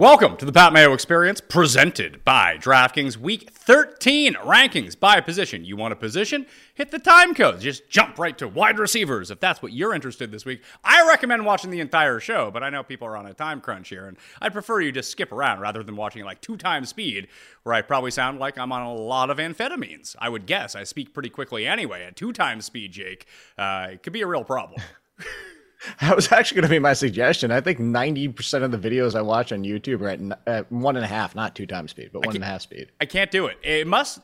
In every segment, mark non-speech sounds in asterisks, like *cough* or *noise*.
Welcome to the Pat Mayo Experience, presented by DraftKings Week 13 rankings by position. You want a position? Hit the time code. Just jump right to wide receivers if that's what you're interested this week. I recommend watching the entire show, but I know people are on a time crunch here, and I'd prefer you just skip around rather than watching like two times speed, where I probably sound like I'm on a lot of amphetamines. I would guess. I speak pretty quickly anyway. At two times speed, Jake, uh, it could be a real problem. *laughs* *laughs* That was actually going to be my suggestion. I think 90% of the videos I watch on YouTube are at, at one and a half, not two times speed, but one and a half speed. I can't do it. It must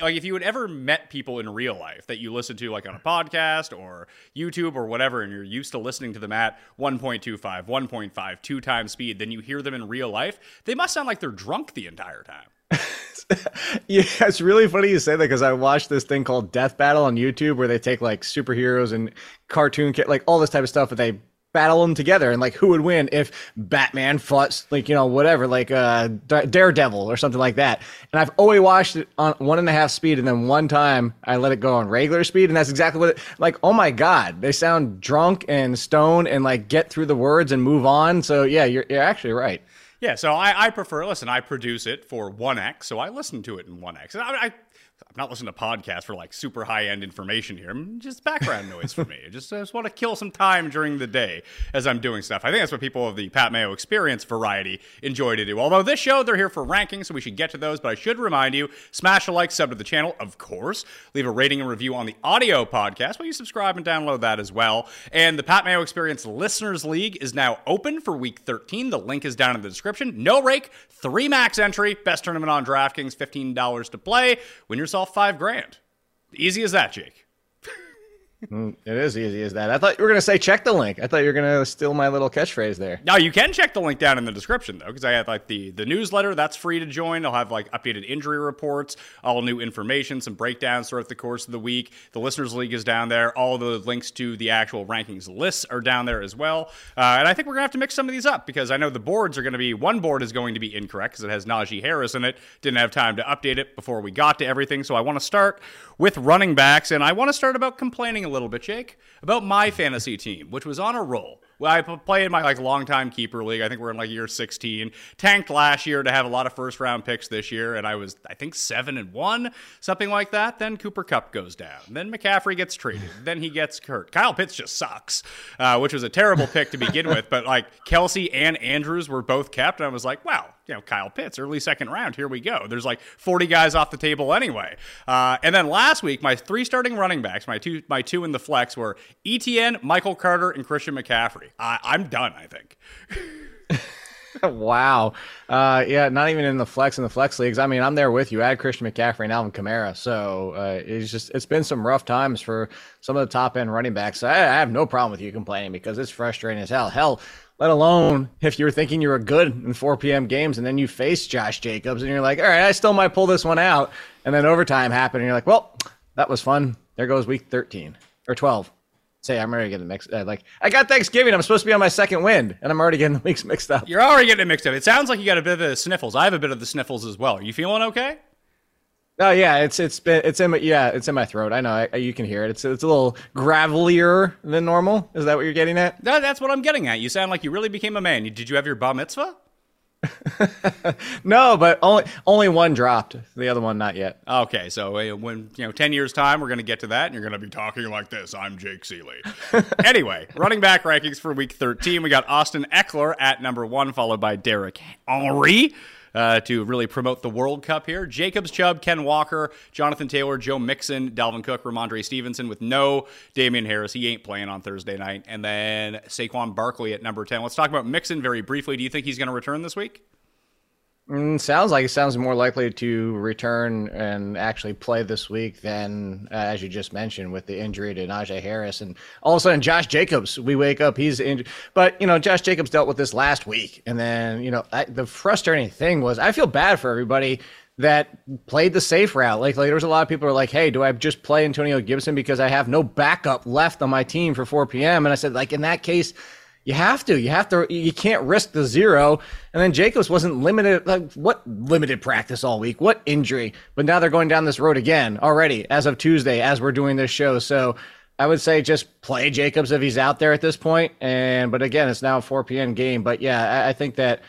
like if you had ever met people in real life that you listen to like on a podcast or YouTube or whatever and you're used to listening to them at 1.25, 1.5, 2 times speed, then you hear them in real life, they must sound like they're drunk the entire time. *laughs* yeah, it's really funny you say that because I watched this thing called Death Battle on YouTube where they take like superheroes and cartoon, like all this type of stuff, and they battle them together and like who would win if Batman fought like you know whatever like uh Daredevil or something like that. And I've always watched it on one and a half speed, and then one time I let it go on regular speed, and that's exactly what it like. Oh my god, they sound drunk and stoned and like get through the words and move on. So yeah, you're you're actually right. Yeah, so I, I prefer listen. I produce it for one X, so I listen to it in one X. And I, I I'm not listening to podcasts for like super high end information here. Mm, just background noise for me. I *laughs* just, I just want to kill some time during the day as I'm doing stuff. I think that's what people of the Pat Mayo experience variety enjoy to do. Although this show, they're here for rankings, so we should get to those. But I should remind you smash a like, sub to the channel, of course. Leave a rating and review on the audio podcast. Will you subscribe and download that as well? And the Pat Mayo Experience Listeners League is now open for week 13. The link is down in the description. No rake, three max entry, best tournament on DraftKings, $15 to play. Win yourself five grand. Easy as that, Jake. Mm, it is easy as that. I thought you were going to say check the link. I thought you were going to steal my little catchphrase there. Now you can check the link down in the description though, because I have like the the newsletter that's free to join. I'll have like updated injury reports, all new information, some breakdowns throughout the course of the week. The listeners league is down there. All the links to the actual rankings lists are down there as well. Uh, and I think we're gonna have to mix some of these up because I know the boards are going to be one board is going to be incorrect because it has Najee Harris in it. Didn't have time to update it before we got to everything, so I want to start with running backs, and I want to start about complaining a little bit, Jake, about my fantasy team, which was on a roll. Well, I play in my like longtime keeper league. I think we're in like year 16. Tanked last year to have a lot of first round picks this year, and I was I think seven and one, something like that. Then Cooper Kupp goes down. Then McCaffrey gets traded. then he gets hurt. Kyle Pitts just sucks, uh, which was a terrible pick to begin *laughs* with. But like Kelce and Andrews were both kept, and I was like, wow, you know, Kyle Pitts, early second round. Here we go. There's like 40 guys off the table anyway. Uh, and then last week, my three starting running backs, my two, my two in the flex were ETN, Michael Carter, and Christian McCaffrey. I, I'm done. I think. *laughs* wow. Uh, yeah, not even in the flex in the flex leagues. I mean, I'm there with you. Had Christian McCaffrey and Alvin Kamara. So uh, it's just it's been some rough times for some of the top end running backs. I, I have no problem with you complaining because it's frustrating as hell. Hell, let alone if you were thinking you were good in 4 p.m. games and then you face Josh Jacobs and you're like, all right, I still might pull this one out. And then overtime happened and you're like, well, that was fun. There goes week 13 or 12. Say, I'm already getting mixed. Uh, like, I got Thanksgiving. I'm supposed to be on my second wind, and I'm already getting the weeks mixed up. You're already getting it mixed up. It sounds like you got a bit of the sniffles. I have a bit of the sniffles as well. Are you feeling okay? Oh yeah, it's it's been it's in my yeah it's in my throat. I know I, you can hear it. It's it's a little gravelier than normal. Is that what you're getting at? That, that's what I'm getting at. You sound like you really became a man. Did you have your bar mitzvah? *laughs* no, but only only one dropped. The other one not yet. Okay, so uh, when you know, ten years time, we're going to get to that, and you're going to be talking like this. I'm Jake Ciely. *laughs* anyway, running back rankings for Week 13, we got Austin Ekeler at number one, followed by Derrick Henry. Uh, to really promote the World Cup here. Jacobs Chubb, Ken Walker, Jonathan Taylor, Joe Mixon, Dalvin Cook, Rhamondre Stevenson with no Damien Harris. He ain't playing on Thursday night. And then Saquon Barkley at number 10. Let's talk about Mixon very briefly. Do you think he's going to return this week? Mm, sounds like it sounds more likely to return and actually play this week than, uh, as you just mentioned, with the injury to Najee Harris. And all of a sudden, Josh Jacobs, we wake up, he's injured. But, you know, Josh Jacobs dealt with this last week. And then, you know, I, the frustrating thing was I feel bad for everybody that played the safe route. Like, like there was a lot of people who were like, hey, do I just play Antonio Gibson because I have no backup left on my team for 4 p.m.? And I said, like, in that case, you have to. You have to. You can't risk the zero. And then Jacobs wasn't limited. Like what limited practice all week? What injury? But now they're going down this road again already as of Tuesday as we're doing this show. So I would say just play Jacobs if he's out there at this point. And but again, it's now a 4 p.m. game. But yeah, I, I think that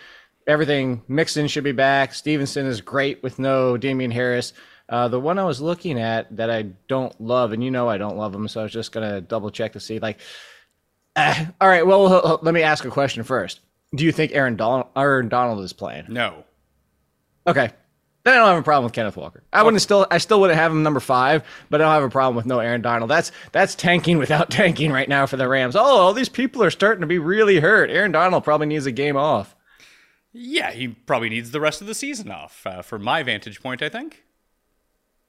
everything Mixon should be back. Stevenson is great with no Damien Harris. Uh, the one I was looking at that I don't love, and you know I don't love him, so I was just gonna double check to see like uh, *sighs* all right. Well, let me ask a question first. Do you think Aaron Donald, Aaron Donald is playing? No. Okay. Then I don't have a problem with Kenneth Walker. I wouldn't still I still wouldn't have him number five, but I don't have a problem with no Aaron Donald. That's that's tanking without *laughs* tanking right now for the Rams. Oh, all these people are starting to be really hurt. Aaron Donald probably needs a game off. Yeah, he probably needs the rest of the season off. Uh, from my vantage point, I think.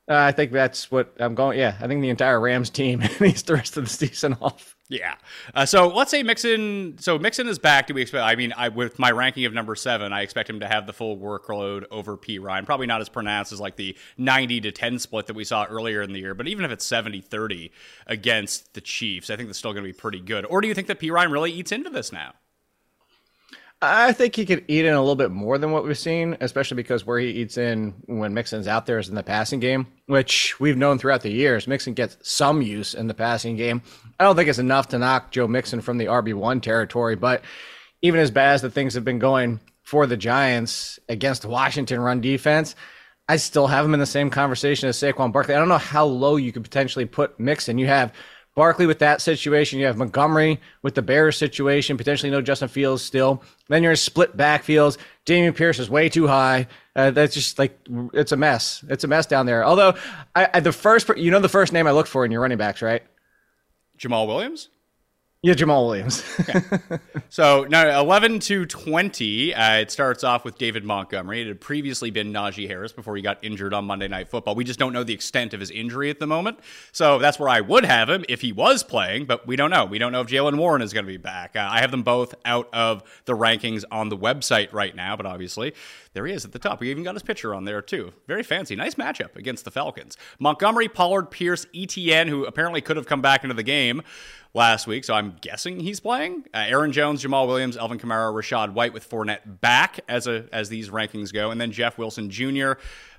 Uh, I think that's what I'm going. Yeah, I think the entire Rams team *laughs* needs the rest of the season off. Yeah. Uh, so let's say Mixon. So Mixon is back. Do we expect? I mean, I, with my ranking of number seven, I expect him to have the full workload over Perine. Probably not as pronounced as like the 90 to 10 split that we saw earlier in the year. But even if it's 70 30 against the Chiefs, I think that's still going to be pretty good. Or do you think that Perine really eats into this now? I think he could eat in a little bit more than what we've seen, especially because where he eats in when Mixon's out there is in the passing game, which we've known throughout the years. Mixon gets some use in the passing game. I don't think it's enough to knock Joe Mixon from the RB1 territory, but even as bad as the things have been going for the Giants against Washington run defense, I still have him in the same conversation as Saquon Barkley. I don't know how low you could potentially put Mixon. You have Barkley with that situation. You have Montgomery with the Bears situation. Potentially no Justin Fields still. Then you're split backfields. Dameon Pierce is way too high. Uh, that's just like it's a mess. It's a mess down there. Although I, I, the first, you know, the first name I look for in your running backs, right? Jamaal Williams. Yeah, Jamaal Williams. *laughs* so now 11 to 20, uh, it starts off with David Montgomery. It had previously been Najee Harris before he got injured on Monday Night Football. We just don't know the extent of his injury at the moment. So that's where I would have him if he was playing, but we don't know. We don't know if Jaylen Warren is going to be back. Uh, I have them both out of the rankings on the website right now, but obviously there he is at the top. We even got his picture on there too. Very fancy. Nice matchup against the Falcons. Montgomery, Pollard, Pierce, ETN, who apparently could have come back into the game last week, so I'm guessing he's playing. Uh, Aaron Jones, Jamaal Williams, Alvin Kamara, Rachaad White with Fournette back as a as these rankings go, and then Jeff Wilson Jr.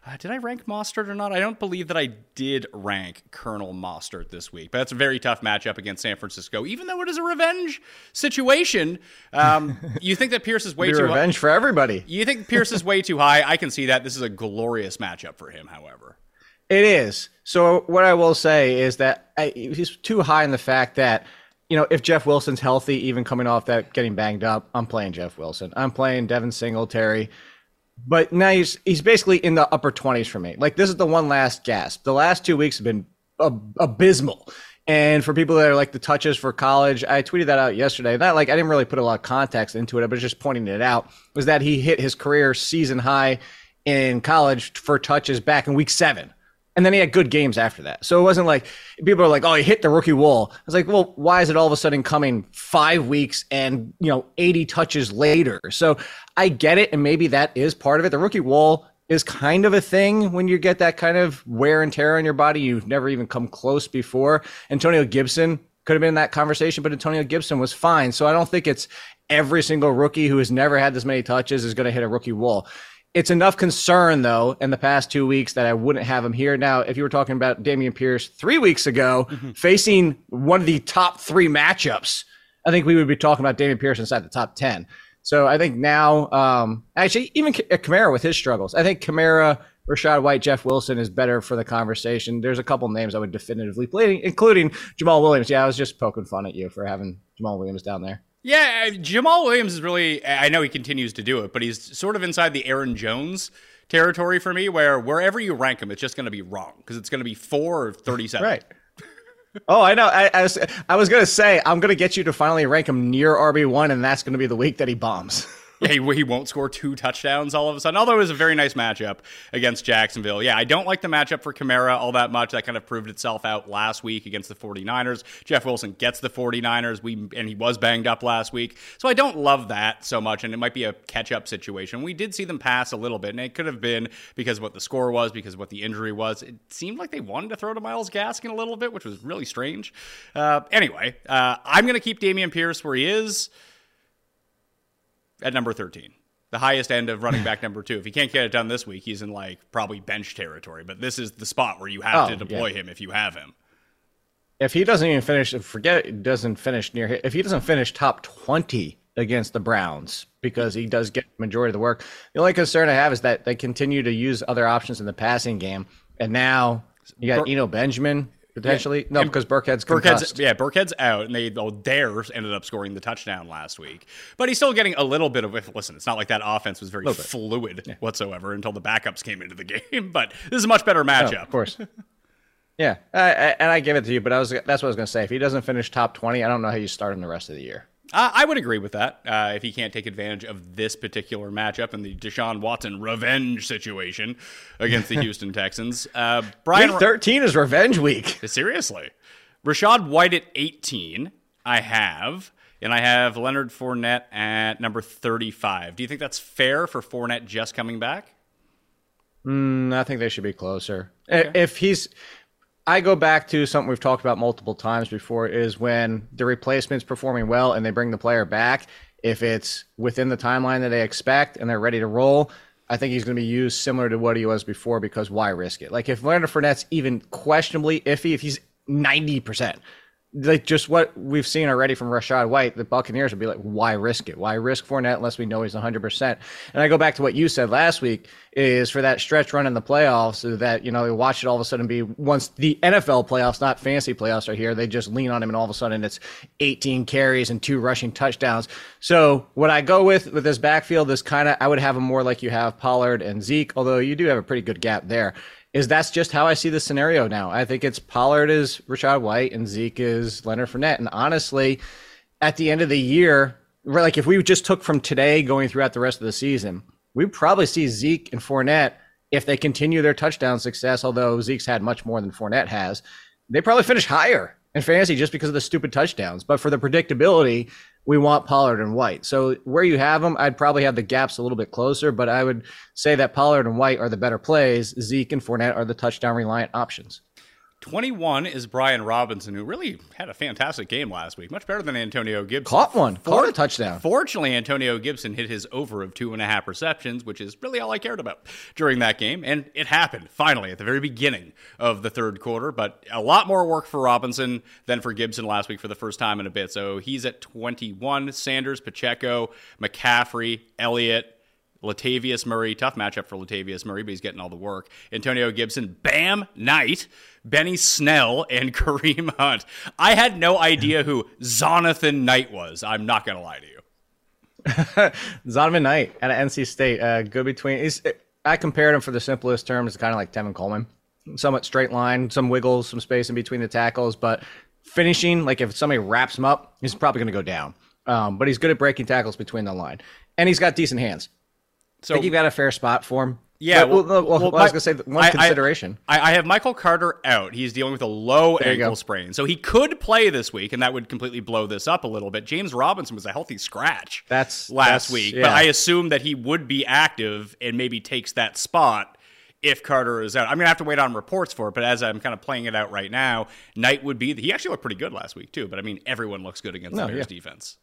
Uh, did I rank Mostert or not? I don't believe that I did rank Colonel Mostert this week, but that's a very tough matchup against San Francisco. Even though it is a revenge situation, um, *laughs* you think that Pierce is way too revenge for everybody. You think Pierce is way too high? I can see that. This is a glorious matchup for him, however. It is. So what I will say is that I, he's too high in the fact that you know if Jeff Wilson's healthy, even coming off that getting banged up, I'm playing Jeff Wilson. I'm playing Devin Singletary. But now he's he's basically in the upper 20s for me. Like this is the one last gasp. The last two weeks have been ab- abysmal. And for people that are like the touches for college, I tweeted that out yesterday. Not like I didn't really put a lot of context into it, but just pointing it out was that he hit his career season high in college for touches back in week seven. And then he had good games after that. So it wasn't like people are like, oh, he hit the rookie wall. I was like, well, why is it all of a sudden coming five weeks and, you know, 80 touches later? So I get it. And maybe that is part of it. The rookie wall is kind of a thing when you get that kind of wear and tear on your body. You've never even come close before. Antonio Gibson could have been in that conversation, but Antonio Gibson was fine. So I don't think it's every single rookie who has never had this many touches is going to hit a rookie wall. It's enough concern, though, in the past two weeks that I wouldn't have him here. Now, if you were talking about Dameon Pierce three weeks ago, mm-hmm. facing one of the top three matchups, I think we would be talking about Dameon Pierce inside the top 10. So I think now, um, actually, even uh, Kamara with his struggles, I think Kamara, Rachaad White, Jeff Wilson is better for the conversation. There's a couple names I would definitively play, including Jamaal Williams. Yeah, I was just poking fun at you for having Jamaal Williams down there. Yeah, uh, Jamaal Williams is really, I know he continues to do it, but he's sort of inside the Aaron Jones territory for me, where wherever you rank him, it's just going to be wrong because it's going to be four or 37. Right. *laughs* oh, I know. I, I was, I was going to say, I'm going to get you to finally rank him near RB1, and that's going to be the week that he bombs. *laughs* he, he won't score two touchdowns all of a sudden. Although it was a very nice matchup against Jacksonville. Yeah, I don't like the matchup for Kamara all that much. That kind of proved itself out last week against the 49ers. Jeff Wilson gets the 49ers. We and he was banged up last week. So I don't love that so much and it might be a catch-up situation. We did see them pass a little bit and it could have been because of what the score was, because of what the injury was. It seemed like they wanted to throw to Myles Gaskin a little bit, which was really strange. Uh, anyway, uh, I'm going to keep Dameon Pierce where he is at number 13 the highest end of running back number two. If he can't get it done this week, he's in like probably bench territory. But this is the spot where you have oh, to deploy yeah. him if you have him. If he doesn't even finish, forget it doesn't finish near. If he doesn't finish top twenty against the Browns, because he does get majority of the work. The only concern I have is that they continue to use other options in the passing game, and now you got Eno Benjamin potentially. Yeah. No, because Burkhead's Burkhead's yeah, Burkhead's out, and they oh, Dares ended up scoring the touchdown last week. But he's still getting a little bit of. Listen, it's not like that offense was very fluid yeah. whatsoever until the backups came into the *laughs* game. But this is a much better matchup, oh, of course. *laughs* yeah, I, I, and I give it to you, but I was that's what I was going to say. If he doesn't finish top twenty, I don't know how you start him the rest of the year. Uh, I would agree with that. Uh, if he can't take advantage of this particular matchup and the Deshaun Watson revenge situation against the *laughs* Houston Texans, uh, Brian week thirteen is revenge week. *laughs* Seriously, Rachaad White at eighteen. I have, and I have Leonard Fournette at number thirty-five. Do you think that's fair for Fournette just coming back? Mm, I think they should be closer. Okay. If he's I go back to something we've talked about multiple times before is when the replacement's performing well and they bring the player back. If it's within the timeline that they expect and they're ready to roll, I think he's going to be used similar to what he was before because why risk it? Like if Leonard Fournette's even questionably iffy, if he's 90%, like just what we've seen already from Rachaad White, the Buccaneers would be like, why risk it? Why risk Fournette unless we know he's 100%? And I go back to what you said last week is for that stretch run in the playoffs so that, you know, we watch it all of a sudden be once the NFL playoffs, not fancy playoffs are here, they just lean on him and all of a sudden it's 18 carries and two rushing touchdowns. So what I go with with this backfield is kind of, I would have him more like you have Pollard and Zeke, although you do have a pretty good gap there is that's just how I see the scenario now. I think it's Pollard is Rachaad White and Zeke is Leonard Fournette. And honestly, at the end of the year, like if we just took from today going throughout the rest of the season, we'd probably see Zeke and Fournette if they continue their touchdown success. Although Zeke's had much more than Fournette has, they probably finish higher in fantasy just because of the stupid touchdowns. But for the predictability, we want Pollard and White. So where you have them, I'd probably have the gaps a little bit closer, but I would say that Pollard and White are the better plays. Zeke and Fournette are the touchdown reliant options. 21 is Brian Robinson, who really had a fantastic game last week, much better than Antonio Gibson. Caught one, caught a touchdown. Fortunately, Antonio Gibson hit his over of two and a half receptions, which is really all I cared about during that game. And it happened finally at the very beginning of the third quarter. But a lot more work for Robinson than for Gibson last week for the first time in a bit. So he's at 21. Sanders, Pacheco, McCaffrey, Elliott, Latavius Murray, tough matchup for Latavius Murray, but he's getting all the work. Antonio Gibson, Bam Knight, Benny Snell, and *laughs* Kareem Hunt. I had no idea who Jonathan Knight was. I'm not going to lie to you. *laughs* Zonovan Knight at NC State, uh, good between. He's, I compared him for the simplest terms, kind of like Tevin Coleman, somewhat straight line, some wiggles, some space in between the tackles, but finishing, like if somebody wraps him up, he's probably going to go down. Um, but he's good at breaking tackles between the line, and he's got decent hands. So I think you got a fair spot for him. Yeah, well, well, well, well I was going to say one I, consideration. I, I, have Michael Carter out. He's dealing with a low there ankle sprain, so he could play this week, and that would completely blow this up a little bit. James Robinson was a healthy scratch. That's last that's, week, yeah. but I assume that he would be active and maybe takes that spot if Carter is out. I'm gonna have to wait on reports for it, but as I'm kind of playing it out right now, Knight would be. He actually looked pretty good last week too. But I mean, everyone looks good against no, the Bears yeah. defense.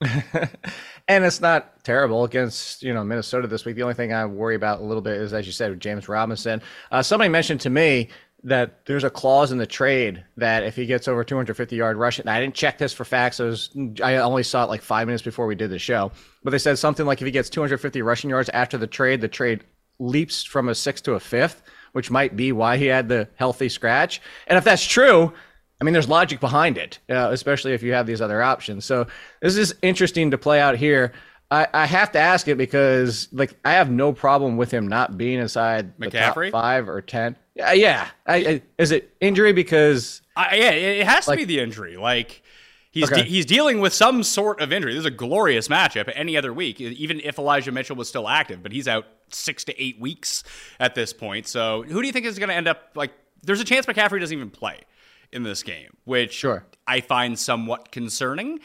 *laughs* and it's not terrible against you know Minnesota this week. The only thing I worry about a little bit is, as you said, with James Robinson. Uh, somebody mentioned to me that there's a clause in the trade that if he gets over 250 yard rushing, I didn't check this for facts. I, was, I only saw it like five minutes before we did the show, but they said something like if he gets 250 rushing yards after the trade, the trade leaps from a sixth to a fifth, which might be why he had the healthy scratch. And if that's true, I mean, there's logic behind it, uh, especially if you have these other options. So this is interesting to play out here. I, I, have to ask it because, like, I have no problem with him not being inside the McCaffrey? top five or ten. Yeah, yeah. I, I, is it injury? Because yeah, it has to like, be the injury. Like he's okay. de- he's dealing with some sort of injury. This is a glorious matchup any other week, even if Elijah Mitchell was still active. But he's out six to eight weeks at this point. So who do you think is going to end up like? There's a chance McCaffrey doesn't even play in this game, which sure. I find somewhat concerning.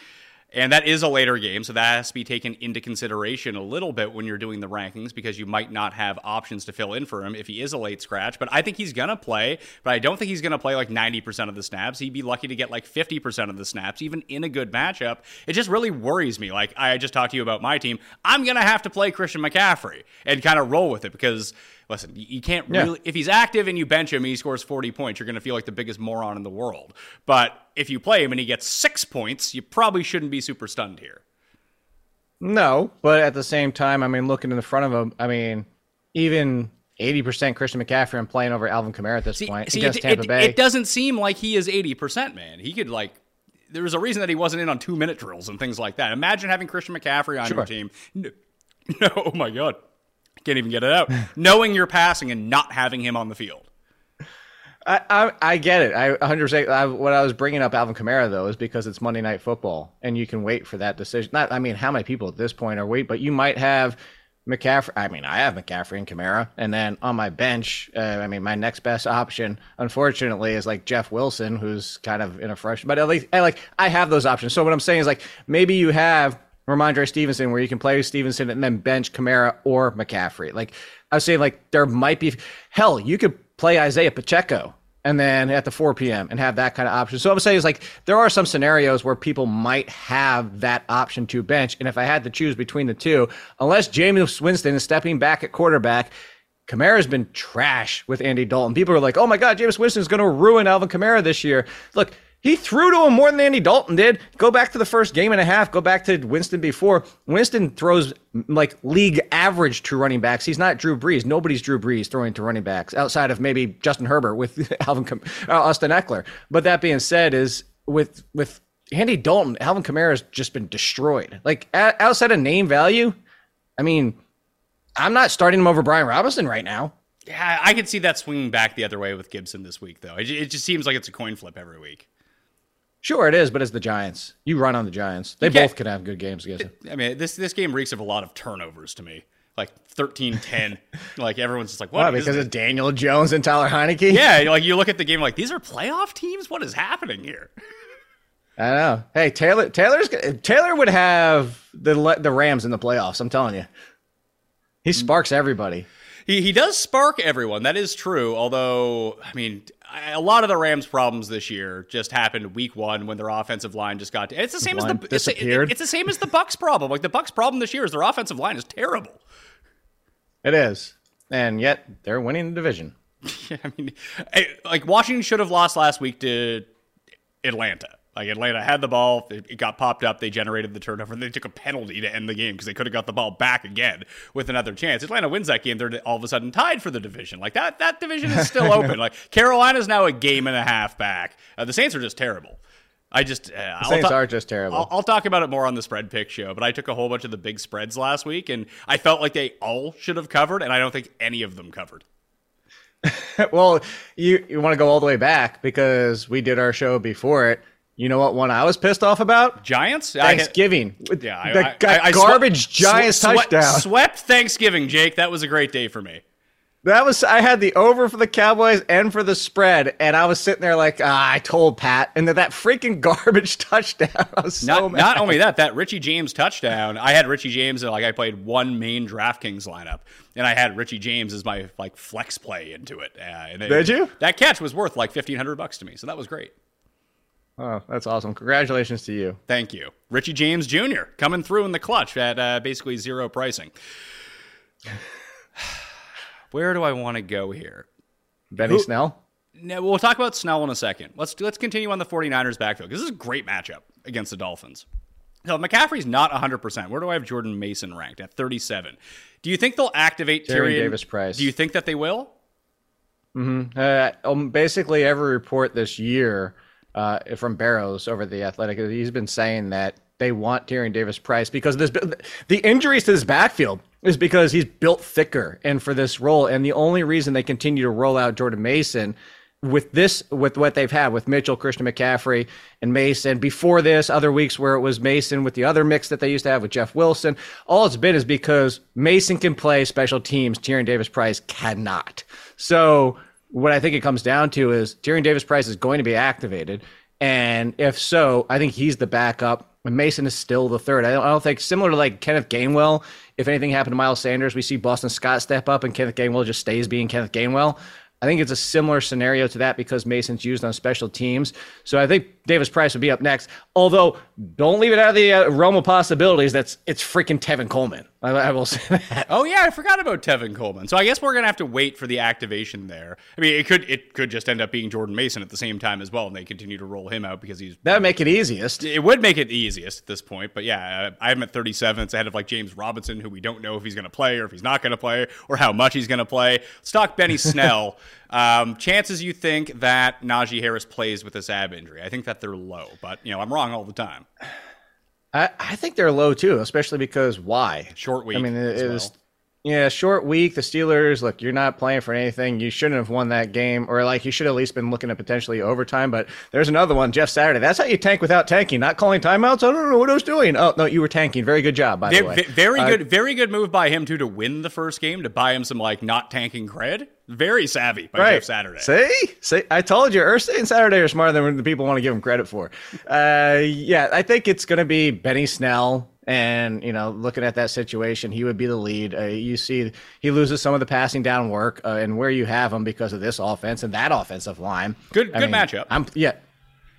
And that is a later game, so that has to be taken into consideration a little bit when you're doing the rankings because you might not have options to fill in for him if he is a late scratch. But I think he's going to play, but I don't think he's going to play like 90% of the snaps. He'd be lucky to get like 50% of the snaps, even in a good matchup. It just really worries me. Like I just talked to you about my team. I'm going to have to play Christian McCaffrey and kind of roll with it because listen, you can't yeah. really, if he's active and you bench him and he scores 40 points, you're going to feel like the biggest moron in the world. But if you play him and he gets six points, you probably shouldn't be super stunned here. No, but at the same time, I mean, looking in the front of him, I mean, even 80% Christian McCaffrey and playing over Alvin Kamara at this see, point see, against it, Tampa it, Bay. It doesn't seem like he is 80%, man. He could, like, there was a reason that he wasn't in on two minute drills and things like that. Imagine having Christian McCaffrey on sure. your team. No, *laughs* no, oh my God. Can't even get it out. *laughs* Knowing you're passing and not having him on the field. I, I, I get it. I 100. I, what I was bringing up Alvin Kamara though is because it's Monday Night Football and you can wait for that decision. Not, I mean, how many people at this point are wait? But you might have McCaffrey. I mean, I have McCaffrey and Kamara, and then on my bench, uh, I mean, my next best option, unfortunately, is like Jeff Wilson, who's kind of in a fresh. But at least, I like I have those options. So what I'm saying is like maybe you have Rhamondre Stevenson, where you can play Stevenson and then bench Kamara or McCaffrey. Like I was saying, like there might be hell, you could play Isaiah Pacheco and then at the 4 p.m. and have that kind of option. So I'm saying is like there are some scenarios where people might have that option to bench. And if I had to choose between the two, unless Jameis Winston is stepping back at quarterback, Kamara's been trash with Andy Dalton. People are like, oh my God, Winston is going to ruin Alvin Kamara this year. Look, he threw to him more than Andy Dalton did. Go back to the first game and a half. Go back to Winston before. Winston throws like league average to running backs. He's not Drew Brees. Nobody's Drew Brees throwing to running backs outside of maybe Justin Herbert with *laughs* Alvin uh, Austin Ekeler. But that being said, is with with Andy Dalton, Alvin Kamara has just been destroyed. Like outside of name value, I mean, I'm not starting him over Brian Robinson right now. Yeah, I could see that swinging back the other way with Gibson this week, though. It, it just seems like it's a coin flip every week. Sure, it is, but it's the Giants. You run on the Giants. They both can have good games against I mean, this this game reeks of a lot of turnovers to me. Like 13-10. *laughs* like everyone's just like, what? Why, because of Daniel Jones and Tyler Heinicke? Yeah, *laughs* like you look at the game like these are playoff teams. What is happening here? I know. Hey, Taylor. Taylor's Taylor would have the the Rams in the playoffs. I'm telling you, he mm. sparks everybody. He he does spark everyone. That is true. Although, I mean, a lot of the Rams' problems this year just happened week one when their offensive line just got. To, it's the same as Line the it's, it- it's the same as the Bucks' problem. Like the Bucks' problem this year is their offensive line is terrible. It is, and yet they're winning the division. *laughs* I mean, like Washington should have lost last week to Atlanta. Like Atlanta had the ball, it got popped up, they generated the turnover, and they took a penalty to end the game because they could have got the ball back again with another chance. Atlanta wins that game, they're all of a sudden tied for the division. Like that, that division is still *laughs* open. Like Carolina's now a game and a half back. Uh, the Saints are just terrible. I just, uh, I'll Saints ta- are just terrible. I'll, I'll talk about it more on the spread pick show, but I took a whole bunch of the big spreads last week, and I felt like they all should have covered, and I don't think any of them covered. *laughs* well, you you want to go all the way back because we did our show before it. You know what one I was pissed off about? Giants, I hit- Thanksgiving. With Yeah, I, the I, I- I garbage Giants touchdown. Swept Thanksgiving, Jake. That was a great day for me. That was I had the over for the Cowboys and for the spread, and I was sitting there like ah, I told Pat, and then that freaking *laughs* garbage touchdown. I *laughs* was so Not, mad. not only that, that Richie James touchdown. I had Richie James, and like I played one main DraftKings lineup, and I had Richie James as my like flex play into it. Uh, and it- Did you? That catch was worth like fifteen hundred bucks to me, so that was great. Oh, that's awesome! Congratulations to you. Thank you, Richie James Jr. coming through in the clutch at uh, basically zero pricing. *sighs* Where do I want to go here? Benny Snell. No, we'll talk about Snell in a second. Let's let's continue on the 49ers backfield because this is a great matchup against the Dolphins. So McCaffrey's not 100%. Where do I have Jordan Mason ranked at 37? Do you think they'll activate Tyrion Tyrion Davis-Price. Do you think that they will? Uh, um, basically, every report this year uh, from Barrows over the Athletic, he's been saying that they want Tyrion Davis Price because this the injuries to this backfield is because he's built thicker and for this role, and the only reason they continue to roll out Jordan Mason with this with what they've had with Mitchell, Christian McCaffrey, and Mason. Before this, other weeks where it was Mason with the other mix that they used to have with Jeff Wilson. All it's been is because Mason can play special teams, Tyrion Davis Price cannot. So what I think it comes down to is Tyrion Davis Price is going to be activated. And if so, I think he's the backup. And Mason is still the third. I don't, I don't think similar to like Kenneth Gainwell. If anything happened to Miles Sanders, we see Boston Scott step up, and Kenneth Gainwell just stays being Kenneth Gainwell. I think it's a similar scenario to that because Mason's used on special teams. So I think Davis Price would be up next. Although, don't leave it out of the uh, realm of possibilities. That's it's freaking Tevin Coleman. I, I will *laughs* say that. Oh yeah, I forgot about Tevin Coleman. So I guess we're gonna have to wait for the activation there. I mean, it could it could just end up being Jordan Mason at the same time as well, and they continue to roll him out because he's That would make it easiest. it would make it easiest at this point. But yeah, I have him at 37. It's ahead of like James Robinson, who we don't know if he's going to play or if he's not going to play or how much he's going to play. Stock Benny *laughs* Snell. Um, chances you think that Najee Harris plays with this ab injury? I think that they're low, but you know I'm wrong all the time. I, I think they're low too, especially because why? Short week. I mean, it, it was well. Yeah, short week. The Steelers, look, you're not playing for anything. You shouldn't have won that game, or like you should at least been looking at potentially overtime. But there's another one, Jeff Saturday. That's how you tank without tanking, not calling timeouts. I don't know what I was doing. Oh no, you were tanking. Very good job, by Ve- the way. ve- very Uh, good, very good move by him too to win the first game to buy him some like not tanking cred. Very savvy by Right. Jeff Saturday. See, see, I told you, Irsay and Saturday are smarter than the people want to give them credit for. Uh, yeah, I think it's going to be Benny Snell, and you know, looking at that situation, he would be the lead. Uh, you see, he loses some of the passing down work, uh, and where you have him because of this offense and that offensive line. Good- I good matchup. I'm yeah.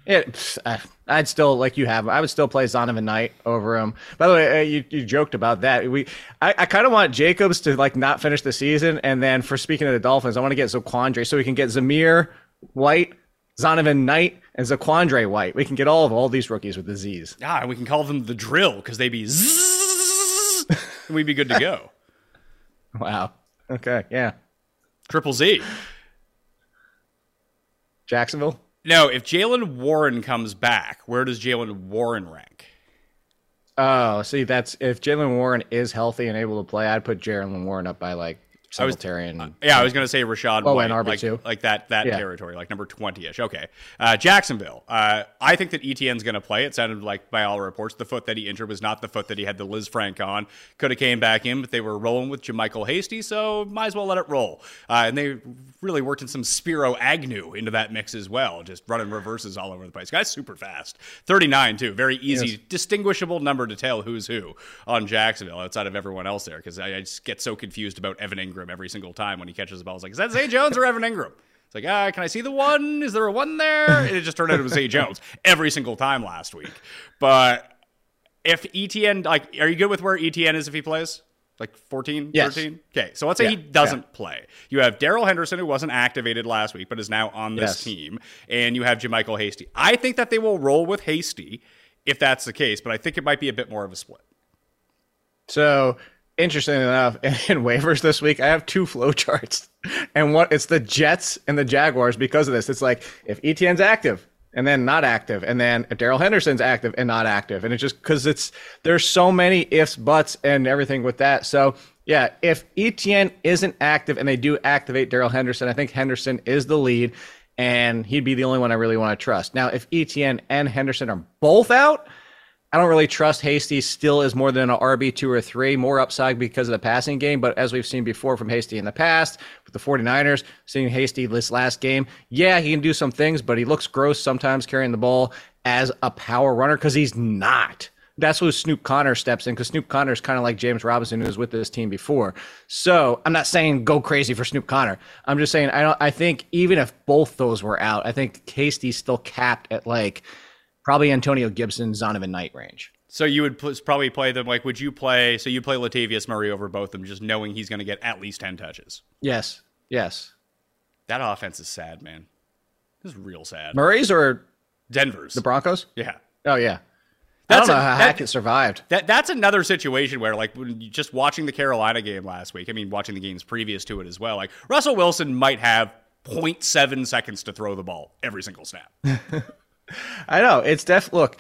It, I'd still like you have. I would still play Zonovan Knight over him. By the way, uh, you, you joked about that. We, I, I kind of want Jacobs to like not finish the season, and then for speaking of the Dolphins, I want to get Zaquandre so we can get Zamir White, Zonovan Knight, and Zaquandre White. We can get all of all these rookies with the Z's. Ah, and we can call them the drill because they'd be zzz, and we'd be good to go. *laughs* Wow. Okay. Yeah. Triple Z. Jacksonville. No, if Jaylen Warren comes back, where does Jaylen Warren rank? Oh, see, that's if Jaylen Warren is healthy and able to play, I'd put Jaylen Warren up by like I was- and Yeah, I was going to say Rachaad Oh, White, and like, RB2. like that that Yeah. territory, like number twenty ish. Okay, uh, Jacksonville. Uh, I think that ETN's going to play. It sounded like by all reports, the foot that he injured was not the foot that he had the Lisfranc on. Could have came back in, but they were rolling with JaMycal Hasty, so might as well let it roll. Uh, and they really worked in some Spiro Agnew into that mix as well, just running reverses all over the place. Guy's super fast, thirty nine too, very easy, distinguishable number to tell who's who on Jacksonville outside of everyone else there because I, I just get so confused about Evan Engram every single time when he catches the ball. It's like, is that Zay Jones or Evan Engram? It's like, ah, can I see the one? Is there a one there? And it just turned out it was Zay Jones every single time last week. But if ETN, like, are you good with where ETN is if he plays? Like 14, Yes. 13? Okay, so let's say Yeah, he doesn't play. You have Darrell Henderson, who wasn't activated last week, but is now on this Yes. team, and you have JaMycal Hasty. I think that they will roll with Hasty if that's the case, but I think it might be a bit more of a split. So interestingly enough, in, *laughs* in waivers this week, I have two flow charts, *laughs* and what it's the Jets and the Jaguars because of this. It's like if ETN's active and then not active, and then Darrell Henderson's active and not active, and it's just because it's there's so many ifs, buts, and everything with that. So yeah, if ETN isn't active and they do activate Daryl Henderson, I think Henderson is the lead. And he'd be the only one I really want to trust. Now, if ETN and Henderson are both out, I don't really trust Hasty still is more than an RB two or three, more upside because of the passing game. But as we've seen before from Hasty in the past with the 49ers, seeing Hasty this last game, yeah, he can do some things, but he looks gross sometimes carrying the ball as a power runner because he's not. That's who Snoop Conner steps in because Snoop Conner is kind of like James Robinson, who was with this team before. So I'm not saying go crazy for Snoop Conner. I'm just saying I don't. I think even if both those were out, I think Hasty's still capped at like probably Antonio Gibson, Zonovan Knight range. So you would pl- probably play them like, would you play? So you play Latavius Murray over both of them, just knowing he's going to get at least ten touches. Yes, yes. That offense is sad, man. This is real sad. Murray's or Denver's. the Broncos? yeah. Oh yeah. That's I don't a- know how that- Hackett survived. That that's another situation where like when you just watching the Carolina game last week. I mean, watching the games previous to it as well. Like Russell Wilson might have 0.7 seconds to throw the ball every single snap. *laughs* I know it's def. Look,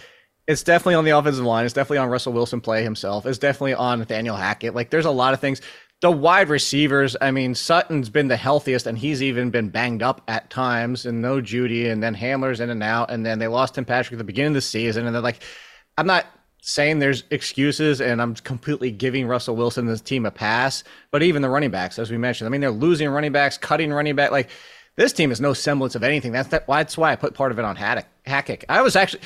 it's definitely on the offensive line. It's definitely on Russell Wilson play himself. It's definitely on Nathaniel Hackett. Like there's a lot of things. The wide receivers. I mean, Sutton's been the healthiest, and he's even been banged up at times. And no Jeudy, and then Hamler's in and out, and then they lost Tim Patrick at the beginning of the season, and they're like, I'm not saying there's excuses, and I'm completely giving Russell Wilson and this team a pass. But even the running backs, as we mentioned, I mean, they're losing running backs, cutting running back. Like this team is no semblance of anything. That's that. That's why I put part of it on Haddock, Hackett. I was actually,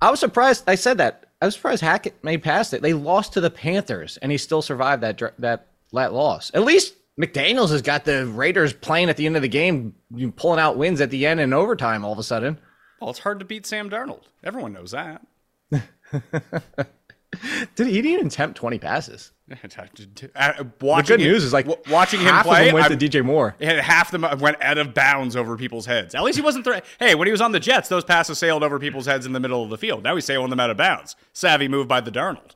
I was surprised. I said that. I was surprised Hackett made past it. They lost to the Panthers, and he still survived that that that loss. At least McDaniel's has got the Raiders playing at the end of the game, pulling out wins at the end in overtime. All of a sudden, Well, it's hard to beat Sam Darnold. Everyone knows that. *laughs* did he didn't even attempt twenty passes? *laughs* Uh, The good him- news is like watching him half play. of them went I'm- to DJ Moore. and half them went out of bounds over people's heads. At least he wasn't. Thre- hey, when he was on the Jets, those passes sailed over people's heads in the middle of the field. Now he's sailing them out of bounds. Savvy move by the Darnold.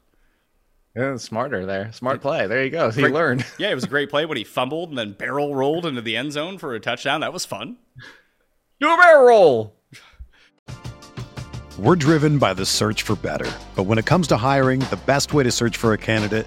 Yeah, smarter there, smart play. There you go. He Great- learned. *laughs* Yeah, it was a great play when he fumbled and then barrel rolled into the end zone for a touchdown. That was fun. Do a barrel roll. We're driven by the search for better. But when it comes to hiring, the best way to search for a candidate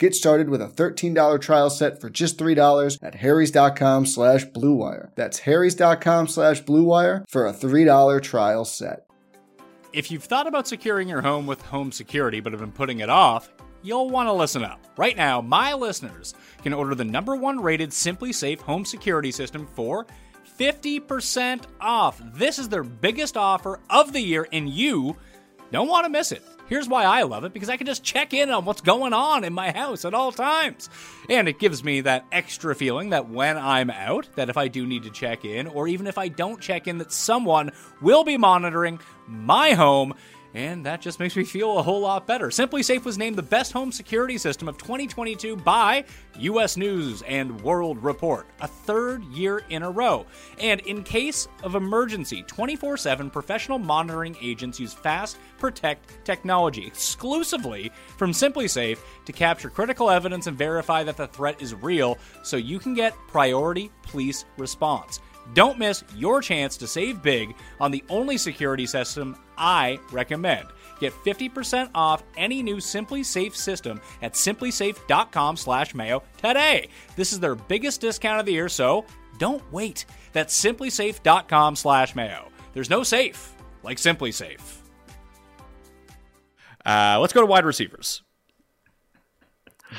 Get started with a $13 trial set for just $3 at harrys.com slash bluewire. That's harrys.com slash bluewire for a $3 trial set. If you've thought about securing your home with home security but have been putting it off, you'll want to listen up. Right now, my listeners can order the number one rated SimpliSafe home security system for 50% off. This is their biggest offer of the year, and you don't want to miss it. Here's why I love it because I can just check in on what's going on in my house at all times. And it gives me that extra feeling that when I'm out, that if I do need to check in, or even if I don't check in, that someone will be monitoring my home and that just makes me feel a whole lot better. SimpliSafe was named the best home security system of 2022 by US News and World Report, a third year in a row. And in case of emergency, 24 7 professional monitoring agents use Fast Protect technology exclusively from SimpliSafe to capture critical evidence and verify that the threat is real so you can get priority police response. Don't miss your chance to save big on the only security system I recommend. Get 50% off any new SimpliSafe system at simplisafe.com/mayo today. This is their biggest discount of the year, so don't wait. That's simplisafe.com/mayo. There's no safe like SimpliSafe. Uh, let's go to wide receivers.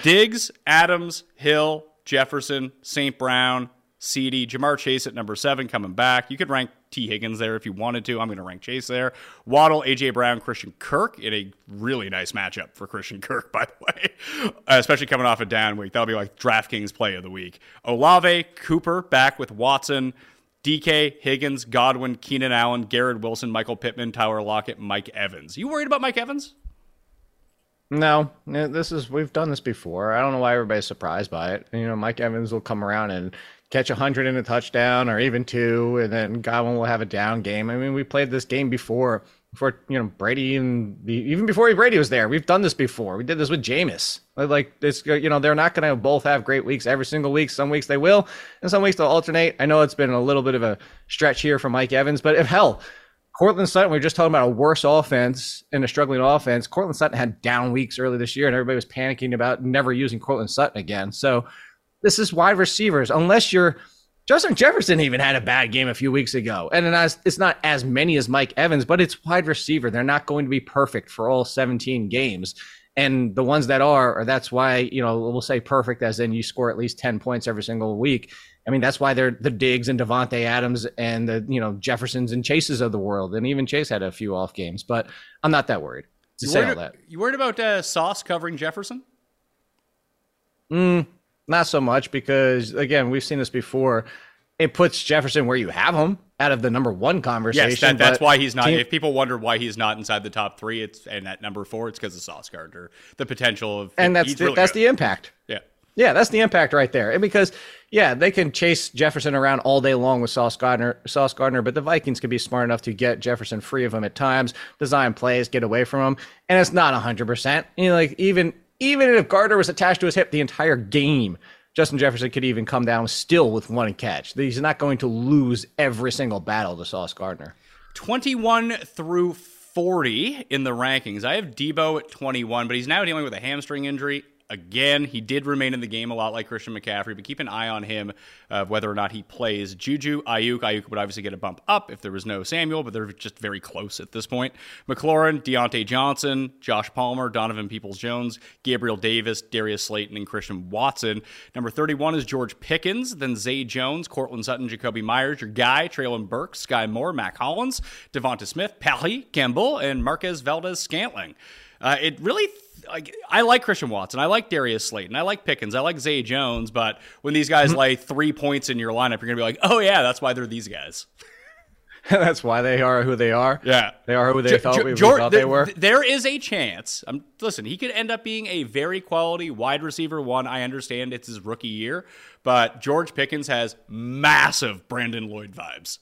Diggs, Adams, Hill, Jefferson, St. Brown, CD, Ja'Marr Chase at number seven coming back. You could rank T. Higgins there if you wanted to. I'm going to rank Chase there. Waddle, AJ Brown, Christian Kirk in a really nice matchup for Christian Kirk, *laughs* by the way, uh, especially coming off a down week. That'll be like DraftKings play of the week. Olave, Cooper back with Watson. DK, Higgins, Godwin, Keenan Allen, Garrett Wilson, Michael Pittman, Tyler Lockett, Mike Evans. You worried about Mike Evans? No, this is we've done this before. I don't know why everybody's surprised by it. You know, Mike Evans will come around and catch 100 in a touchdown or even two, and then Godwin will have a down game. I mean, we played this game before, before you know Brady and the, even before Brady was there. We've done this before. We did this with Jameis. Like it's you know they're not going to both have great weeks every single week. Some weeks they will, and some weeks they'll alternate. I know it's been a little bit of a stretch here for Mike Evans, but if hell. Courtland Sutton, we are just talking about a worse offense and a struggling offense. Courtland Sutton had down weeks early this year, and everybody was panicking about never using Courtland Sutton again. So this is wide receivers. Unless you're Justin Jefferson even had a bad game a few weeks ago. And it's not as many as Mike Evans, but it's wide receiver. They're not going to be perfect for all 17 games. And the ones that are, or that's why, you know, we'll say perfect as in you score at least 10 points every single week. I mean, that's why they're the Diggs and Davante Adams and the, you know, Jeffersons and Chases of the world. And even Chase had a few off games, but I'm not that worried to you say worried, all that. You worried about uh, Sauce covering Jefferson? Mm, not so much because again, we've seen this before. It puts Jefferson where you have him out of the number one conversation. Yes, that, that's why he's not. Team, if people wonder why he's not inside the top three, it's and at number four, it's because of Sauce Gardner. The potential of and that's the, really that's good. the impact. Yeah, yeah, that's the impact right there. And because yeah, they can chase Jefferson around all day long with Sauce Gardner, Sauce Gardner, but the Vikings can be smart enough to get Jefferson free of him at times, design plays, get away from him, and it's not hundred percent. You know, like even even if Gardner was attached to his hip the entire game, Justin Jefferson could even come down still with one catch. He's not going to lose every single battle to Sauce Gardner. 21 through 40 in the rankings. I have Deebo at 21, but he's now dealing with a hamstring injury again. He did remain in the game a lot like Christian McCaffrey, but keep an eye on him uh, whether or not he plays. Juju, Aiyuk, Aiyuk would obviously get a bump up if there was no Samuel, but they're just very close at this point. McLaurin, Diontae Johnson, Josh Palmer, Donovan Peoples Jones, Gabriel Davis, Darius Slayton, and Christian Watson. Number 31 is George Pickens, then Zay Jones, Courtland Sutton, Jakobi Meyers, your guy, Treylon Burks, Skyy Moore, Mack Hollins, Devonta Smith, Parris Campbell, and Marquez Valdes-Scantling. Uh, it really like I like Christian Watson, I like Darius Slayton, I like Pickens, I like Zay Jones, but when these guys mm-hmm. lay three points in your lineup, you're gonna be like, oh yeah, that's why they're these guys. *laughs* that's why they are who they are. Yeah, they are who they J- thought, J- we, we thought they were. There is a chance. Um, listen, he could end up being a very quality wide receiver. One, I understand it's his rookie year, but George Pickens has massive Brandon Lloyd vibes.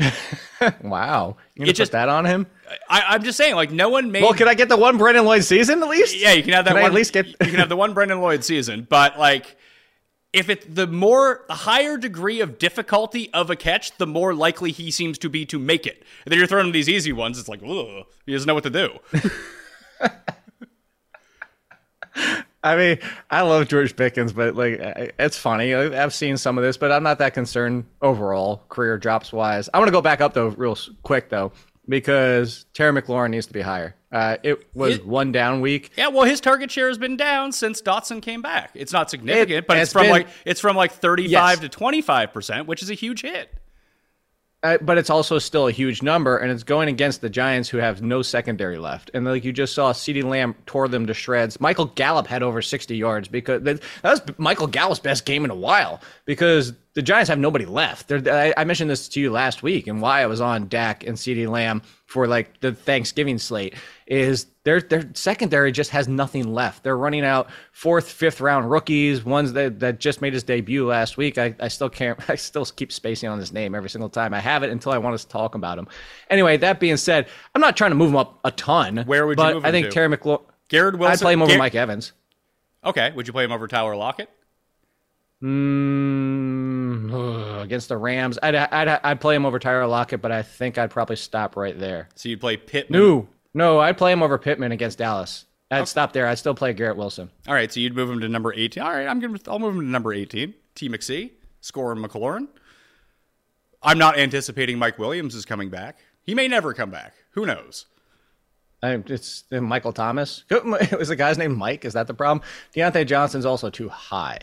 *laughs* wow. You gonna just- put that on him? I, I'm just saying, like, no one made. Well, can I get the one Brandon Lloyd season at least? yeah, you can have that Can I one. at least get- you can have the one Brandon Lloyd season, but like, if it the more the higher degree of difficulty of a catch, the more likely he seems to be to make it. And then you're throwing him these easy ones. It's like, ugh, he doesn't know what to do. *laughs* I mean, I love George Pickens, but like, it's funny. I've seen some of this, but I'm not that concerned overall, career drops wise. I want to go back up though, real quick though, because Terry McLaurin needs to be higher. Uh, it was It- one down week. Yeah, well, his target share has been down since Dotson came back. It's not significant, It- but it's it's from been- like it's from like 35 Yes. to 25 percent, which is a huge hit. Uh, but it's also still a huge number, and it's going against the Giants, who have no secondary left. And like you just saw, Ceedee Lamb tore them to shreds. Michael Gallup had over 60 yards because that, that was Michael Gallup's best game in a while because the Giants have nobody left. I, I mentioned this to you last week, and why I was on Dak and Ceedee Lamb for like the Thanksgiving slate is their their secondary just has nothing left. They're running out fourth, fifth round rookies, ones that, that just made his debut last week. I, I still can't *laughs* I still keep spacing on his name every single time. I have it until I want to talk about him. Anyway, that being said, I'm not trying to move him up a ton. Where would you move I think to? Terry McLaurin Garrett Wilson. I'd play him over Mike Evans. Okay, would you play him over Tyler Lockett? Mm, against the Rams, I'd, I'd I'd play him over Tyler Lockett, but I think I'd probably stop right there. So you'd play Pittman. No, no, I'd play him over Pittman against Dallas. I'd stop there. I'd still play Garrett Wilson. All right, so you'd move him to number 18. All right, I'm gonna I'll move him to number 18. T McSee, scoring McLaurin. I'm not anticipating Mike Williams is coming back. He may never come back. Who knows? I, it's uh, Michael Thomas. *laughs* Was the guy's name Mike? Is that the problem? Diontae Johnson's also too high,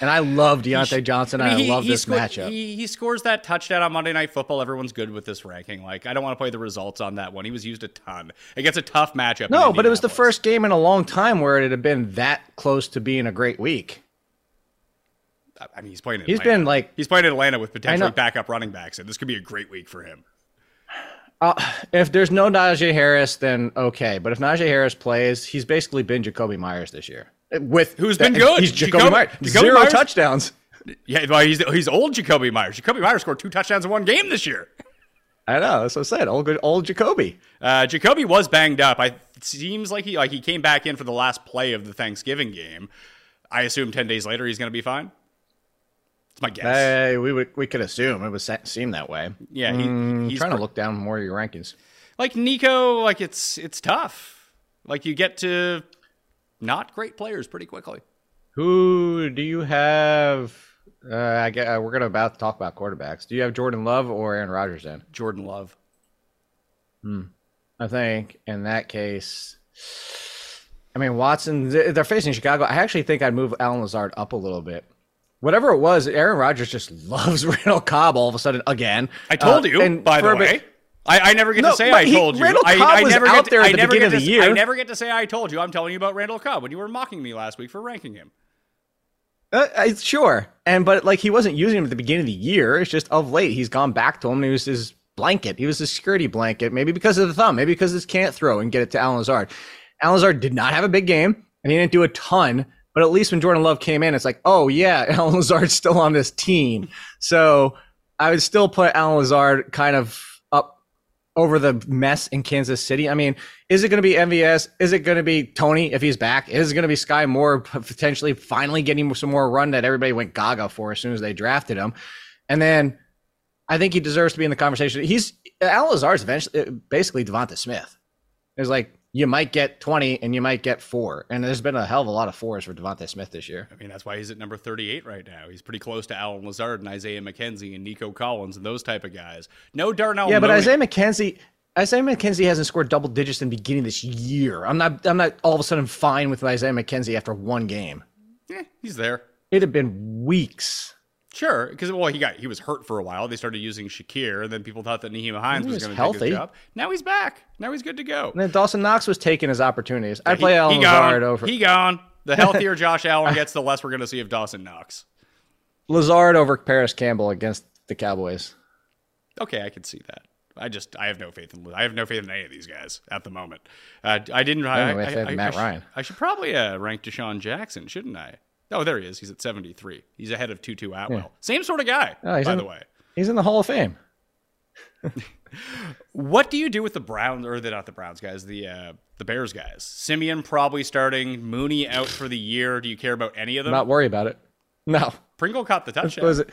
and I love Diontae Johnson. I, mean, he- love he this scored- matchup. He, he scores that touchdown on Monday Night Football. Everyone's good with this ranking. Like, I don't want to play the results on that one. He was used a ton. It gets a tough matchup. no, but it was the first game in a long time where it had been that close to being a great week. I mean, he's playing. In He's Atlanta. been, like- he's playing in Atlanta with potentially backup running backs, and this could be a great week for him. Uh, if there's no Najee Harris, then okay. But if Najee Harris plays, he's basically been Jakobi Meyers this year. With Who's been good? He's Jakobi, Jakobi- Meyers. Jakobi Zero Meyers? touchdowns. Yeah, well, he's he's old Jakobi Meyers. Jakobi Meyers scored two touchdowns in one game this year. I know. That's what I said. Old good old Jakobi. Uh, Jakobi was banged up. I it seems like he like he came back in for the last play of the Thanksgiving game. I assume ten days later he's going to be fine. It's my guess. Hey, we would we could assume it would se- seem that way. yeah, he, I'm he's trying to look down more of your rankings. like Nico. Like it's it's tough. Like you get to not great players pretty quickly. Who do you have? Uh, I get, uh, we're gonna about to talk about quarterbacks. Do you have Jordan Love or Aaron Rodgers in? Jordan Love. Hmm. I think in that case, I mean Watson. They're facing Chicago. I actually think I'd move Allen Lazard up a little bit. Whatever it was, Aaron Rodgers just *laughs* loves Randall Cobb all of a sudden again. I told Uh, you, and by the a bit- way. I, I never get No, to say I he- told you. Randall I, Cobb I was never out get to, there I at the never beginning of the year. I never get to say I told you. I'm telling you about Randall Cobb when you were mocking me last week for ranking him. Uh, I- sure, and but like he wasn't using him at the beginning of the year. It's just of late he's gone back to him. He was his blanket. He was his security blanket. Maybe because of the thumb. Maybe because his can't throw and get it to Allen Lazard. Allen Lazard did not have a big game, and he didn't do a ton. But at least when Jordan Love came in, it's like, oh yeah, *laughs* Allen Lazard's still on this team. So I would still put Allen Lazard kind of over the mess in Kansas City. I mean, is it going to be MVS? Is it going to be Tony if he's back? Is it going to be Skyy Moore potentially finally getting some more run that everybody went gaga for as soon as they drafted him? And then I think he deserves to be in the conversation. He's Al Lazard's eventually basically Devonta Smith. It's like you might get 20 and you might get four. And there's been a hell of a lot of fours for Devonta Smith this year. I mean, that's why he's at number 38 right now. He's pretty close to Allen Lazard and Isaiah McKenzie and Nico Collins and those type of guys. No Darnell. Yeah, but Mooney. Isaiah McKenzie, Isaiah McKenzie hasn't scored double digits in the beginning of this year. I'm not. I'm not all of a sudden fine with Isaiah McKenzie after one game. Eh, he's there. It had been weeks. Sure, because well, he got he was hurt for a while. They started using Shakir, and then people thought that Nyheim Hines He was was going to take his job. Now he's back. Now he's good to go. And then Dawson Knox was taking his opportunities. I'd He- play Allen he gone. Lazard over He gone. The healthier *laughs* Josh Allen gets, the less we're going to see of Dawson Knox. Lazard over Parris Campbell against the Cowboys. Okay, I can see that. I just I have no faith in I have no faith in any of these guys at the moment. Uh, I didn't. I, I, faith I- Matt I should- Ryan. I should probably uh, rank DeSean Jackson, shouldn't I? Oh, there he is. He's at seventy three. He's ahead of Tutu Atwell. Same sort of guy, Oh, he's by in- the way. He's in the Hall of Fame. *laughs* What do you do with the Browns or the not the Browns guys, the uh, the Bears guys? Siemian probably starting, Mooney out for the year. Do you care about any of them? Not worry about it. No. Pringle caught the touchdown. Was it?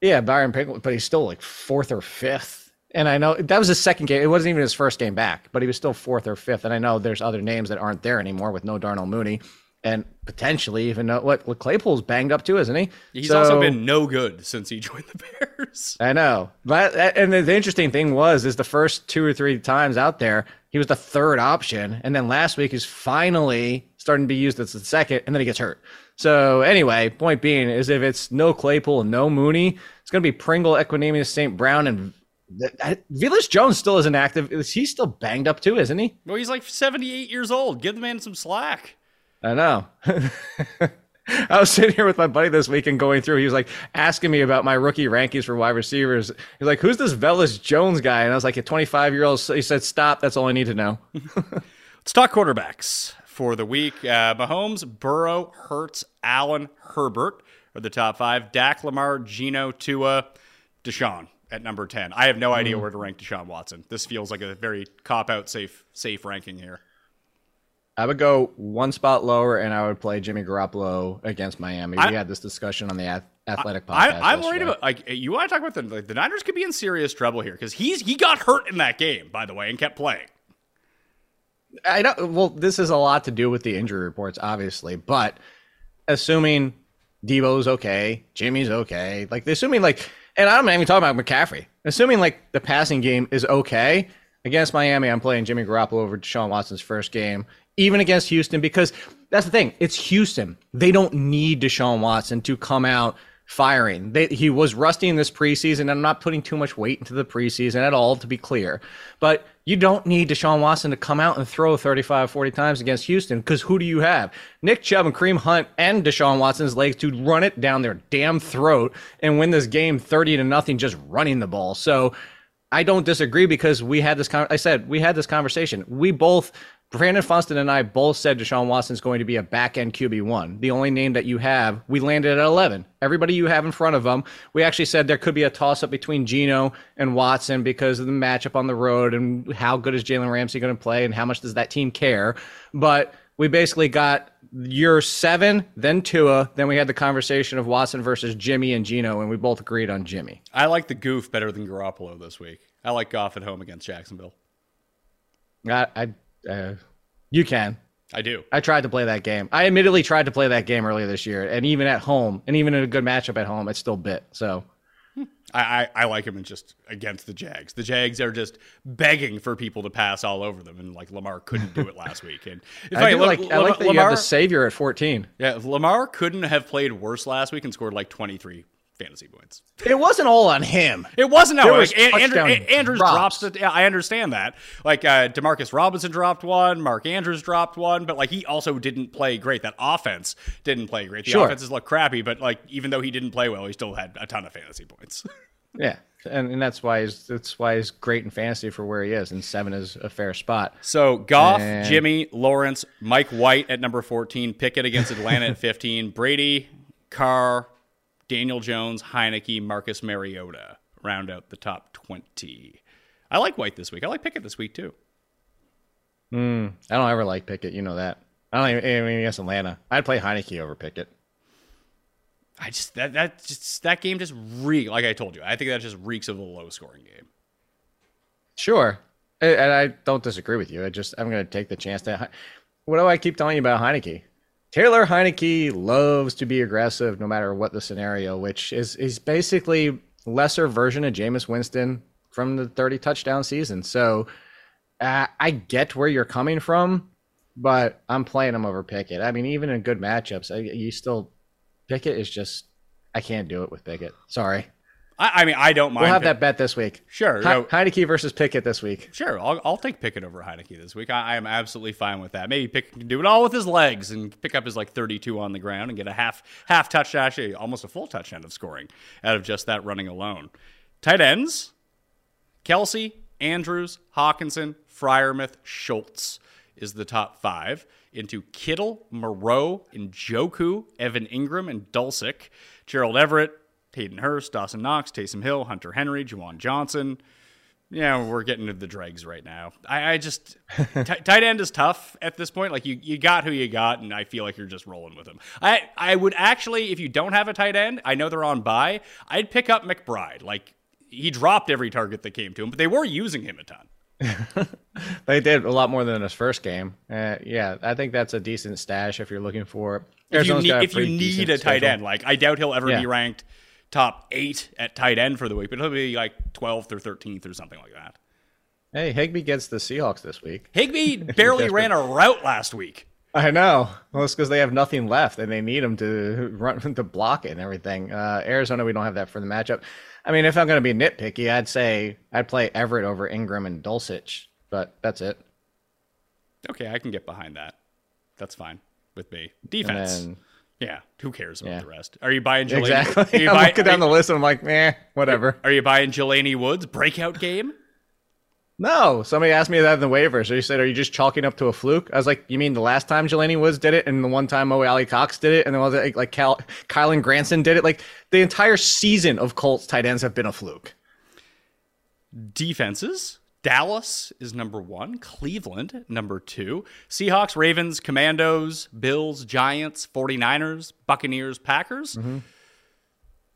Yeah, Byron Pringle, but he's still like fourth or fifth. And I know that was his second game. It wasn't even his first game back, but he was still fourth or fifth. And I know there's other names that aren't there anymore with no Darnell Mooney, and potentially even know what what Claypool's banged up too, isn't he? He's So- also been no good since he *laughs* joined the Bears. I know, but and the, the interesting thing was is the first two or three times out there, he was the third option, and then last week he's finally starting to be used as the second, and then he gets hurt. So anyway, point being is if it's no Claypool and no Mooney, it's going to be Pringle, Equanimeous, St. Brown, and Velus Jones still isn't active. Is he still banged up too? Isn't he? Well, he's like 78 years old. Give the man some slack. I know. *laughs* I was sitting here with my buddy this weekend going through. He was like asking me about my rookie rankings for wide receivers. He's like, "Who's this Velus Jones guy?" And I was like, "A 25 year old." He said, "Stop. That's all I need to know." *laughs* Let's talk quarterbacks for the week. Uh, Mahomes, Burrow, Hurts, Allen, Herbert are the top five. Dak, Lamar, Geno, Tua, Deshaun at number 10. I have no idea where to rank Deshaun Watson. This feels like a very cop out safe safe ranking here. I would go one spot lower, and I would play Jimmy Garoppolo against Miami. I- we had this discussion on the Ath- Athletic podcast. I, I'm worried about like you want to talk about the like, the Niners could be in serious trouble here because he's he got hurt in that game by the way and kept playing. I don't. Well, this has a lot to do with the injury reports, obviously, but assuming Deebo's okay, Jimmy's okay, like assuming like, and I'm not even talking about McCaffrey. Assuming like the passing game is okay against Miami, I'm playing Jimmy Garoppolo over Deshaun Watson's first game, even against Houston, because that's the thing. It's Houston. They don't need Deshaun Watson to come out firing. They, he was rusty in this preseason. I'm not putting too much weight into the preseason at all, to be clear. But you don't need Deshaun Watson to come out and throw 35, 40 times against Houston because who do you have? Nick Chubb and Kareem Hunt and Deshaun Watson's legs to run it down their damn throat and win this game 30 to nothing just running the ball. So I don't disagree because we had this. Con- I said we had this conversation. We both, Brandon Funston and I, both said Deshaun Watson's going to be a back end QB one. The only name that you have, we landed at eleven. Everybody you have in front of them, we actually said there could be a toss up between Geno and Watson because of the matchup on the road and how good is Jalen Ramsey going to play and how much does that team care. But we basically got your seven, then Tua, then we had the conversation of Watson versus Jimmy and Geno, and we both agreed on Jimmy. I like the goof better than Garoppolo this week. I like Goff at home against Jacksonville. I, I uh, you can. I do. I tried to play that game. I admittedly tried to play that game earlier this year, and even at home, and even in a good matchup at home, it still bit. So I, I, I like him in just against the Jags. The Jags are just begging for people to pass all over them, and like Lamar couldn't do it *laughs* last week. And I, La- like, I like that you Lamar, have the savior at 14. yeah, Lamar couldn't have played worse last week and scored like twenty three fantasy points. It wasn't all on him. It wasn't no. was Like, Andrew, Andrews drops. it. Yeah, I understand that. Like uh, Demarcus Robinson dropped one. Mark Andrews dropped one. But like he also didn't play great. That offense didn't play great. The Sure. offenses look crappy. But like even though he didn't play well, he still had a ton of fantasy points. *laughs* Yeah, and, and that's why he's that's why he's great in fantasy for where he is, and seven is a fair spot. So Goff, And- Jimmy, Lawrence, Mike White at number 14, Pickett against Atlanta at 15, Brady, Carr, Daniel Jones, Heinicke, Marcus Mariota round out the top 20. I like White this week. I like Pickett this week too. Hmm. I don't ever like Pickett, you know that. I don't even I mean, against Atlanta. I'd play Heinicke over Pickett. I just that that just that game just reek like I told you. I think that just reeks of a low scoring game. Sure, and and I don't disagree with you. I just I'm going to take the chance to. What do I keep telling you about Heinicke? Taylor Heinicke loves to be aggressive, no matter what the scenario. Which is is basically lesser version of Jameis Winston from the 30 touchdown season. So uh, I get where you're coming from, but I'm playing him over Pickett. I mean, even in good matchups, I, you still Pickett is just I can't do it with Pickett. Sorry. I, I mean I don't mind We'll have Pick- that bet this week. Sure, He- no. Heinicke versus Pickett this week. Sure, I'll, I'll take Pickett over Heinicke this week. I, I am absolutely fine with that. Maybe Pickett can do it all with his legs and pick up his like 32 on the ground and get a half half touchdown, actually almost a full touchdown of scoring out of just that running alone. Tight ends: Kelce, Andrews, Hockenson, Freiermuth, Schultz is the top five. Into Kittle, Moreau, Njoku, Evan Engram, and Dulcich. Gerald Everett, Hayden Hurst, Dawson Knox, Taysom Hill, Hunter Henry, Juwan Johnson. yeah, we're getting to the dregs right now. I, I just *laughs* t- tight end is tough at this point. Like you, you got who you got, and I feel like you're just rolling with him. I, I would actually, if you don't have a tight end, I know they're on bye. I'd pick up McBride. Like he dropped every target that came to him, but they were using him a ton. *laughs* they did a lot more than his first game. Uh, yeah, I think that's a decent stash if you're looking for. If you need, if you need a tight schedule. end, like I doubt he'll ever Yeah. be ranked top eight at tight end for the week, but he'll be like 12th or 13th or something like that. Hey, Higbee gets the Seahawks this week. Higbee *laughs* barely ran a route last week. I know. Well, it's because they have nothing left and they need him to run *laughs* to block it and everything. Uh, Arizona, we don't have that for the matchup. I mean, if I'm going to be nitpicky, I'd say I'd play Everett over Engram and Dulcich, but that's it. Okay, I can get behind that. That's fine with me. Defense. then- yeah, who cares about Yeah. the rest? Are you buying Jelani? Exactly. Are you, *laughs* I'm down the list and I'm like, eh, whatever. are you buying Jelani Woods breakout game? No, somebody asked me that in the waivers. They said, "Are you just chalking up to a fluke?" I was like, "You mean the last time Jelani Woods did it, and the one time Mo Alie-Cox did it, and then was it like, like Cal- Kylen Granson did it? Like the entire season of Colts tight ends have been a fluke." Defenses. Dallas is number one. Cleveland, number two. Seahawks, Ravens, Commanders, Bills, Giants, 49ers, Buccaneers, Packers.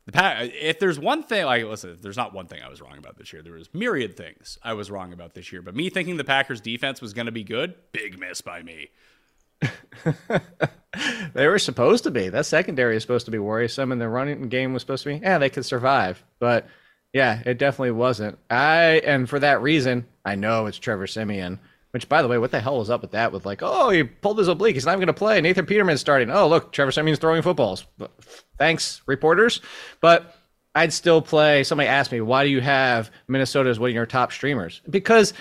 The pa- if there's one thing, like, listen, there's not one thing I was wrong about this year. There was myriad things I was wrong about this year. But me thinking the Packers defense was going to be good, big miss by me. *laughs* They were supposed to be. That secondary is supposed to be worrisome, and the running game was supposed to be, yeah, they could survive. But yeah, it definitely wasn't. I and for that reason, I know it's Trevor Siemian. Which, by the way, what the hell was up with that? With like, oh, he pulled his oblique. He's not going to play. Nathan Peterman's starting. Oh, look, Trevor Siemian's throwing footballs. Thanks, reporters. But I'd still play. Somebody asked me, why do you have Minnesota as one of your top streamers? Because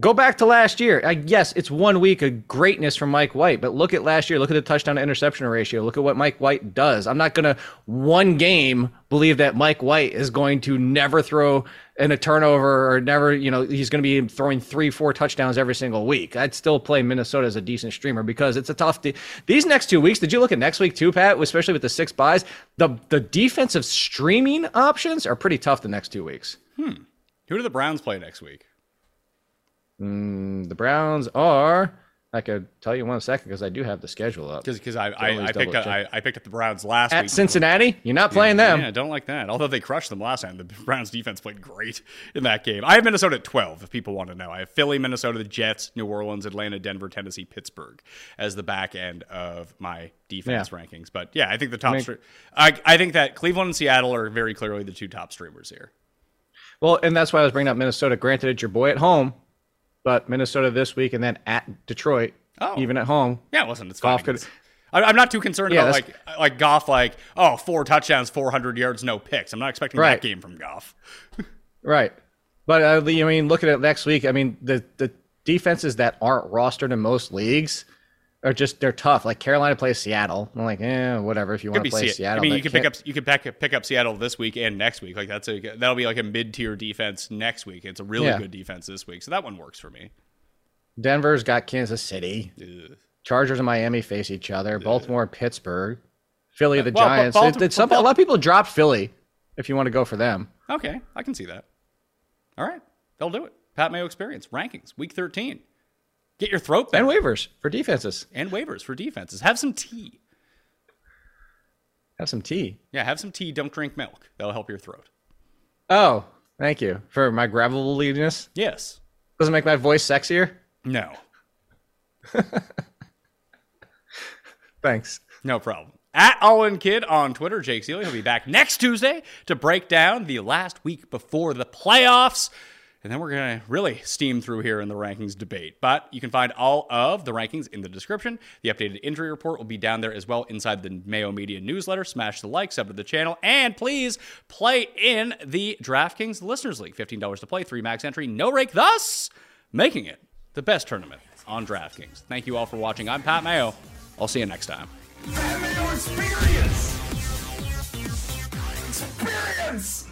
go back to last year. I, yes, it's one week of greatness from Mike White, but look at last year. Look at the touchdown to interception ratio. Look at what Mike White does. I'm not going to one game believe that Mike White is going to never throw in a turnover or never, you know, he's going to be throwing three, four touchdowns every single week. I'd still play Minnesota as a decent streamer because it's a tough. De- These next two weeks, did you look at next week too, Pat? Especially with the six buys, the the defensive streaming options are pretty tough the next two weeks. Hmm. Who do the Browns play next week? Mm, the Browns are. I could tell you one second because I do have the schedule up. Because I, I, I picked up I. I picked up the Browns last week. At week. Cincinnati, you're not playing them. Yeah, I don't like that. Although they crushed them last time, the Browns defense played great in that game. I have Minnesota at 12, if people want to know. I have Philly, Minnesota, the Jets, New Orleans, Atlanta, Denver, Tennessee, Pittsburgh as the back end of my defense Yeah. rankings. But yeah, I think the top. mean- stre- I, I think that Cleveland and Seattle are very clearly the two top streamers here. Well, and that's why I was bringing up Minnesota. Granted, it's your boy at home, but Minnesota this week and then at Detroit, Oh. even at home. Yeah, listen, it's fine. Goff could- I- I'm not too concerned Yeah, about like like Goff, like oh four touchdowns, 400 yards, no picks. I'm not expecting Right. that game from Goff. *laughs* Right. But uh, I mean, looking at next week, I mean, the the defenses that aren't rostered in most leagues are just they're tough. Like Carolina plays Seattle. I'm like, eh, whatever. If you want to play Se- Seattle, I mean, you could pick up you could pick, pick up Seattle this week and next week. Like that's a that'll be like a mid tier defense next week. It's a really Yeah. good defense this week, so that one works for me. Denver's got Kansas City. Ugh. Chargers and Miami face each other. Baltimore, Pittsburgh, Philly, the well, Giants. Balti- It- it's something, Bal- a lot of people dropped Philly. If you want to go for them, Okay, I can see that. All right, they'll do it. Pat Mayo experience rankings week 13. Get your throat there and waivers for defenses. and waivers for defenses. Have some tea. Have some tea. Yeah, have some tea. Don't drink milk. That'll help your throat. Oh, thank you for my gravelliness. Yes. Doesn't make my voice sexier. No. *laughs* Thanks. No problem. At All Kid on Twitter, Jake Ciely. He'll be back next Tuesday to break down the last week before the playoffs. And then we're going to really steam through here in the rankings debate. But you can find all of the rankings in the description. The updated injury report will be down there as well inside the Mayo Media newsletter. Smash the like, sub to the channel, and please play in the DraftKings Listeners League. $15 to play, three max entry, no rake, thus making it the best tournament on DraftKings. Thank you all for watching. I'm Pat Mayo. I'll see you next time. Experience! Experience!